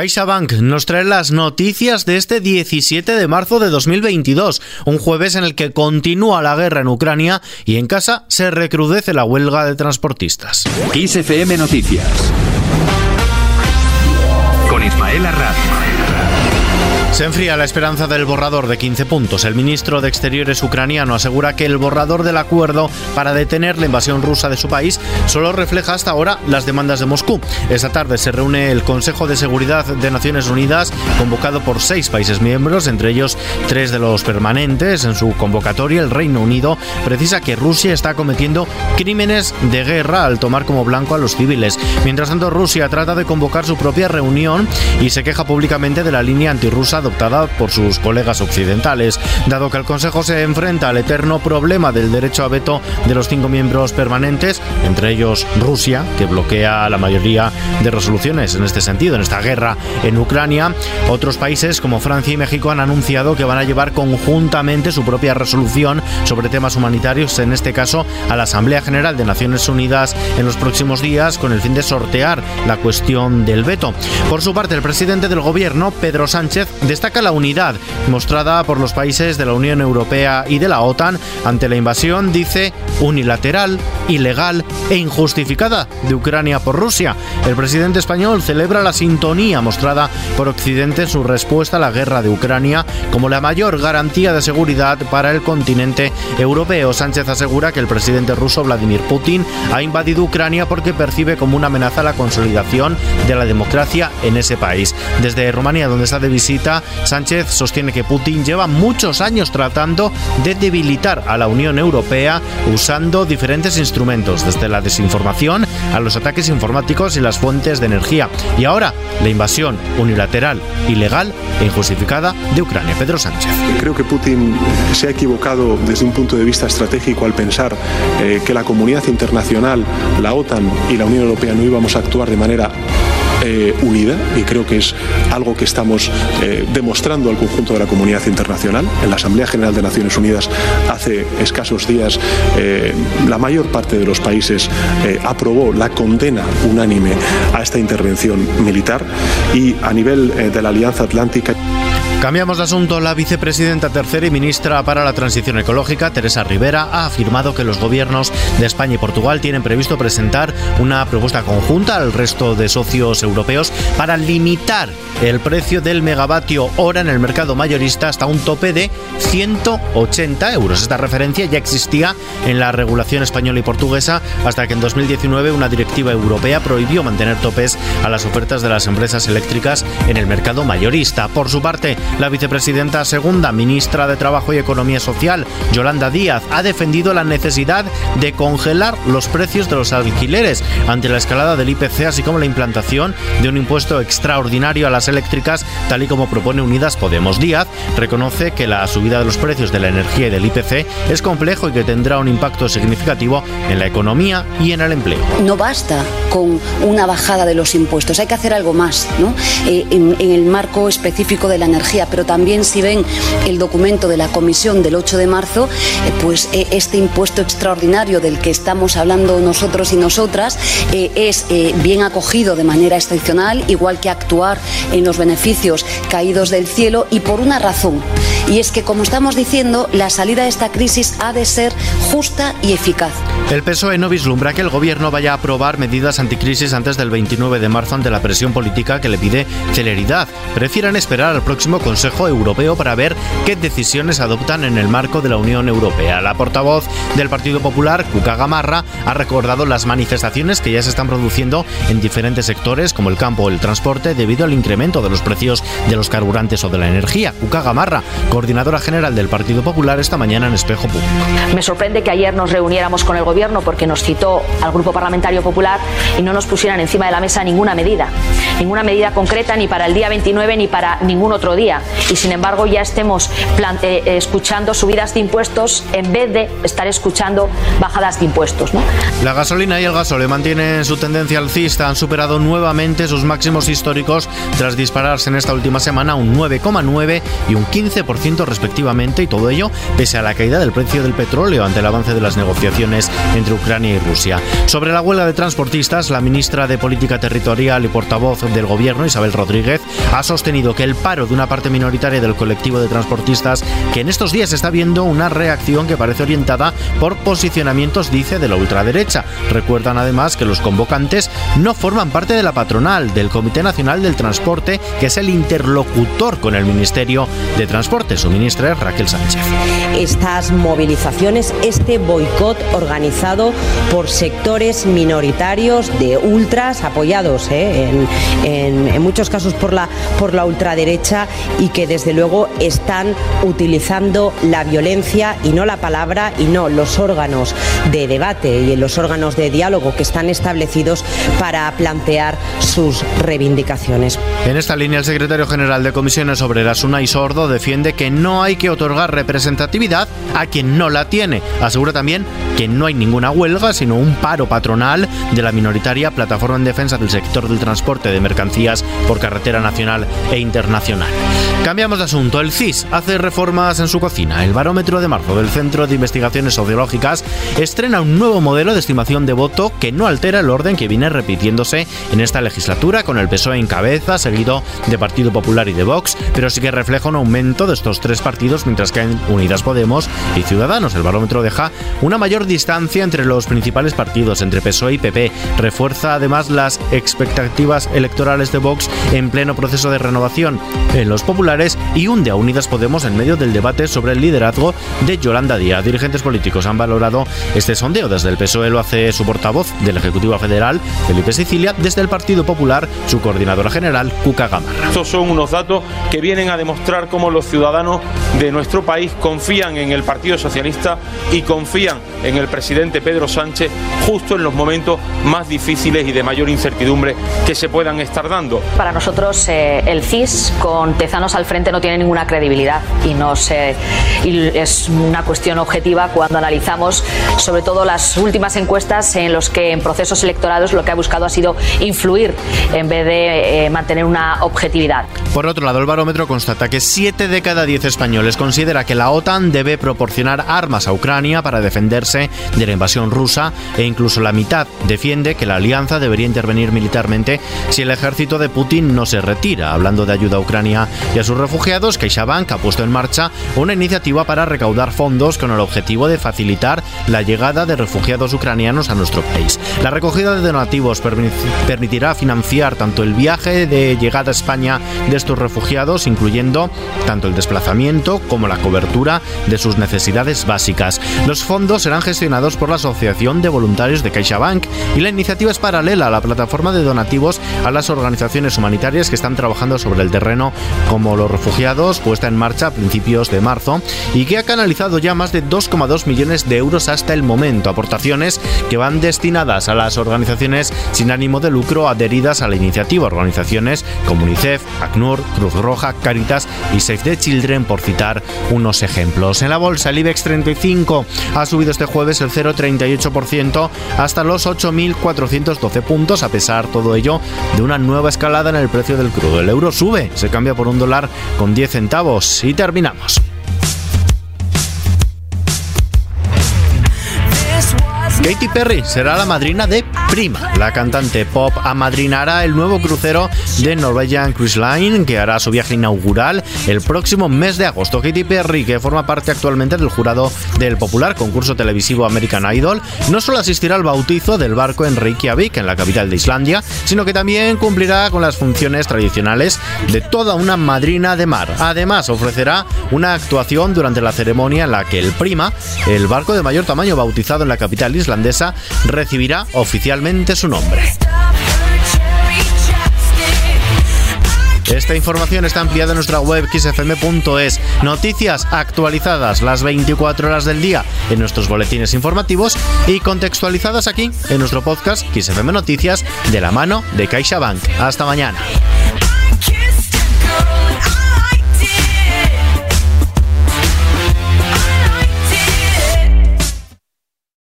CaixaBank nos trae las noticias de este 17 de marzo de 2022, un jueves en el que continúa la guerra en Ucrania y en casa se recrudece la huelga de transportistas. XFM Noticias con Ismael Arranz. Se enfría la esperanza del borrador de 15 puntos. El ministro de Exteriores ucraniano asegura que el borrador del acuerdo para detener la invasión rusa de su país solo refleja hasta ahora las demandas de Moscú. Esta tarde se reúne el Consejo de Seguridad de Naciones Unidas, convocado por seis países miembros, entre ellos tres de los permanentes. En su convocatoria, el Reino Unido precisa que Rusia está cometiendo crímenes de guerra al tomar como blanco a los civiles. Mientras tanto, Rusia trata de convocar su propia reunión y se queja públicamente de la línea antirrusa adoptada por sus colegas occidentales, dado que el Consejo se enfrenta al eterno problema del derecho a veto de los cinco miembros permanentes, entre ellos Rusia, que bloquea la mayoría de resoluciones en este sentido, en esta guerra en Ucrania. Otros países como Francia y México han anunciado que van a llevar conjuntamente su propia resolución sobre temas humanitarios, en este caso a la Asamblea General de Naciones Unidas en los próximos días, con el fin de sortear la cuestión del veto. Por su parte, el presidente del gobierno, Pedro Sánchez, destaca la unidad mostrada por los países de la Unión Europea y de la OTAN ante la invasión, dice, unilateral, ilegal e injustificada de Ucrania por Rusia. El presidente español celebra la sintonía mostrada por Occidente en su respuesta a la guerra de Ucrania como la mayor garantía de seguridad para el continente europeo. Sánchez asegura que el presidente ruso Vladimir Putin ha invadido Ucrania porque percibe como una amenaza la consolidación de la democracia en ese país. Desde Rumanía, donde está de visita, Sánchez sostiene que Putin lleva muchos años tratando de debilitar a la Unión Europea usando diferentes instrumentos, desde la desinformación a los ataques informáticos y las fuentes de energía. Y ahora, la invasión unilateral, ilegal e injustificada de Ucrania. Pedro Sánchez. Creo que Putin se ha equivocado desde un punto de vista estratégico al pensar eh, que la comunidad internacional, la OTAN y la Unión Europea no íbamos a actuar de manera eh, unida y creo que es algo que estamos eh, demostrando al conjunto de la comunidad internacional. En la Asamblea General de Naciones Unidas hace escasos días eh, la mayor parte de los países aprobó la condena unánime a esta intervención militar y a nivel de la Alianza Atlántica. Cambiamos de asunto. La vicepresidenta tercera y ministra para la Transición Ecológica, Teresa Rivera, ha afirmado que los gobiernos de España y Portugal tienen previsto presentar una propuesta conjunta al resto de socios europeos para limitar el precio del megavatio hora en el mercado mayorista hasta un tope de 180 euros. Esta referencia ya existía en la regulación española y portuguesa hasta que en 2019 una directiva europea prohibió mantener topes a las ofertas de las empresas eléctricas en el mercado mayorista. Por su parte, la vicepresidenta segunda, ministra de Trabajo y Economía Social, Yolanda Díaz, ha defendido la necesidad de congelar los precios de los alquileres ante la escalada del IPC, así como la implantación de un impuesto extraordinario a las eléctricas, tal y como propone Unidas Podemos. Díaz reconoce que la subida de los precios de la energía y del IPC es complejo y que tendrá un impacto significativo en la economía y en el empleo. No basta con una bajada de los impuestos, hay que hacer algo más ¿no? Eh, en el marco específico de la energía pero también si ven el documento de la comisión del 8 de marzo, eh, pues eh, este impuesto extraordinario del que estamos hablando nosotros y nosotras eh, es bien acogido de manera excepcional, igual que actuar en los beneficios caídos del cielo y por una razón. Y es que, como estamos diciendo, la salida de esta crisis ha de ser justa y eficaz. El PSOE no vislumbra que el gobierno vaya a aprobar medidas anticrisis antes del 29 de marzo ante la presión política que le pide celeridad. Prefieren esperar al próximo Consejo Europeo para ver qué decisiones adoptan en el marco de la Unión Europea. La portavoz del Partido Popular, Cuca Gamarra, ha recordado las manifestaciones que ya se están produciendo en diferentes sectores como el campo o el transporte debido al incremento de los precios de los carburantes o de la energía. Cuca Gamarra, coordinadora general del Partido Popular, esta mañana en Espejo Público. Me sorprende que ayer nos reuniéramos con el Gobierno porque nos citó al Grupo Parlamentario Popular y no nos pusieran encima de la mesa ninguna medida, ninguna medida concreta ni para el día 29 ni para ningún otro día y sin embargo ya estemos eh, escuchando subidas de impuestos en vez de estar escuchando bajadas de impuestos. La gasolina y el gasóleo mantienen su tendencia alcista, han superado nuevamente sus máximos históricos tras dispararse en esta última semana un 9,9 y un 15% respectivamente y todo ello pese a la caída del precio del petróleo ante el avance de las negociaciones entre Ucrania y Rusia. Sobre la huelga de transportistas, la ministra de Política Territorial y portavoz del gobierno, Isabel Rodríguez, ha sostenido que el paro de una parte minoritaria del colectivo de transportistas, que en estos días está viendo una reacción que parece orientada por posicionamientos, dice, de la ultraderecha. Recuerdan además que los convocantes no forman parte de la patronal, del Comité Nacional del Transporte, que es el interlocutor con el Ministerio de Transporte. Su ministra es Raquel Sánchez. Estas movilizaciones, este boicot organizado por sectores minoritarios de ultras, apoyados ¿eh? en, en, muchos casos por la, por la ultraderecha y que desde luego están utilizando la violencia y no la palabra y no los órganos de debate y los órganos de diálogo que están establecidos para plantear sus reivindicaciones. En esta línea, el secretario general de Comisiones Obreras, Unai Sordo, defiende que no hay que otorgar representatividad a quien no la tiene. Asegura también que no hay ninguna huelga, sino un paro patronal de la minoritaria Plataforma en Defensa del Sector del Transporte de Mercancías por Carretera Nacional e Internacional. Cambiamos de asunto. El CIS hace reformas en su cocina. El barómetro de marzo del Centro de Investigaciones Sociológicas estrena un nuevo modelo de estimación de voto que no altera el orden que viene repitiéndose en esta legislatura con el PSOE en cabeza, seguido de Partido Popular y de Vox, pero sí que refleja un aumento de estos tres partidos mientras que en Unidas Podemos y Ciudadanos. El barómetro deja una mayor distancia entre los principales partidos, entre PSOE y PP. Refuerza además las expectativas electorales de Vox en pleno proceso de renovación en los populares y hunde a Unidas Podemos en medio del debate sobre el liderazgo de Yolanda Díaz. Dirigentes políticos han valorado este sondeo. Desde el PSOE lo hace su portavoz del Ejecutivo Federal, Felipe Sicilia, desde el Partido Popular, su coordinadora general, Cuca Gamarra. Estos son unos datos que vienen a demostrar cómo los ciudadanos de nuestro país confían en el Partido Socialista y confían en el presidente Pedro Sánchez justo en los momentos más difíciles y de mayor incertidumbre que se puedan estar dando. Para nosotros eh, el CIS con Tezanos al frente no tiene ninguna credibilidad y, no se, y es una cuestión objetiva cuando analizamos sobre todo las últimas encuestas en los que en procesos electorales lo que ha buscado ha sido influir en vez de eh, mantener una objetividad. Por otro lado, el barómetro constata que 7 de cada 10 españoles considera que la OTAN debe proporcionar armas a Ucrania para defenderse de la invasión rusa e incluso la mitad defiende que la alianza debería intervenir militarmente si el ejército de Putin no se retira. Hablando de ayuda a Ucrania y a sus refugiados, CaixaBank ha puesto en marcha una iniciativa para recaudar fondos con el objetivo de facilitar la llegada de refugiados ucranianos a nuestro país. La recogida de donativos permitirá financiar tanto el viaje de llegada a España de estos refugiados, incluyendo tanto el desplazamiento como la cobertura de sus necesidades básicas. Los fondos serán gestionados por la Asociación de Voluntarios de CaixaBank y la iniciativa es paralela a la plataforma de donativos a las organizaciones humanitarias que están trabajando sobre el terreno como los refugiados, puesta en marcha a principios de marzo y que ha canalizado ya más de 2,2 millones de euros hasta el momento, aportaciones que van destinadas a las organizaciones sin ánimo de lucro adheridas a la iniciativa, organizaciones como UNICEF, ACNUR, Cruz Roja, Caritas y Save the Children, por citar unos ejemplos. En la bolsa, el IBEX 35 ha subido este jueves el 0,38% hasta los 8.412 puntos, a pesar todo ello de una nueva escalada en el precio del crudo. El euro sube, se cambia por un dólar con 10 centavos y terminamos. Katy Perry será la madrina de Prima. La cantante pop amadrinará el nuevo crucero de Norwegian Cruise Line que hará su viaje inaugural el próximo mes de agosto. Katy Perry, que forma parte actualmente del jurado del popular concurso televisivo American Idol, no solo asistirá al bautizo del barco en Reykjavik, en la capital de Islandia, sino que también cumplirá con las funciones tradicionales de toda una madrina de mar. Además, ofrecerá una actuación durante la ceremonia en la que el Prima, el barco de mayor tamaño bautizado en la capital islandesa, recibirá oficialmente su nombre. Esta información está ampliada en nuestra web xfm.es. Noticias actualizadas las 24 horas del día en nuestros boletines informativos y contextualizadas aquí en nuestro podcast XFM Noticias de la mano de CaixaBank. Hasta mañana.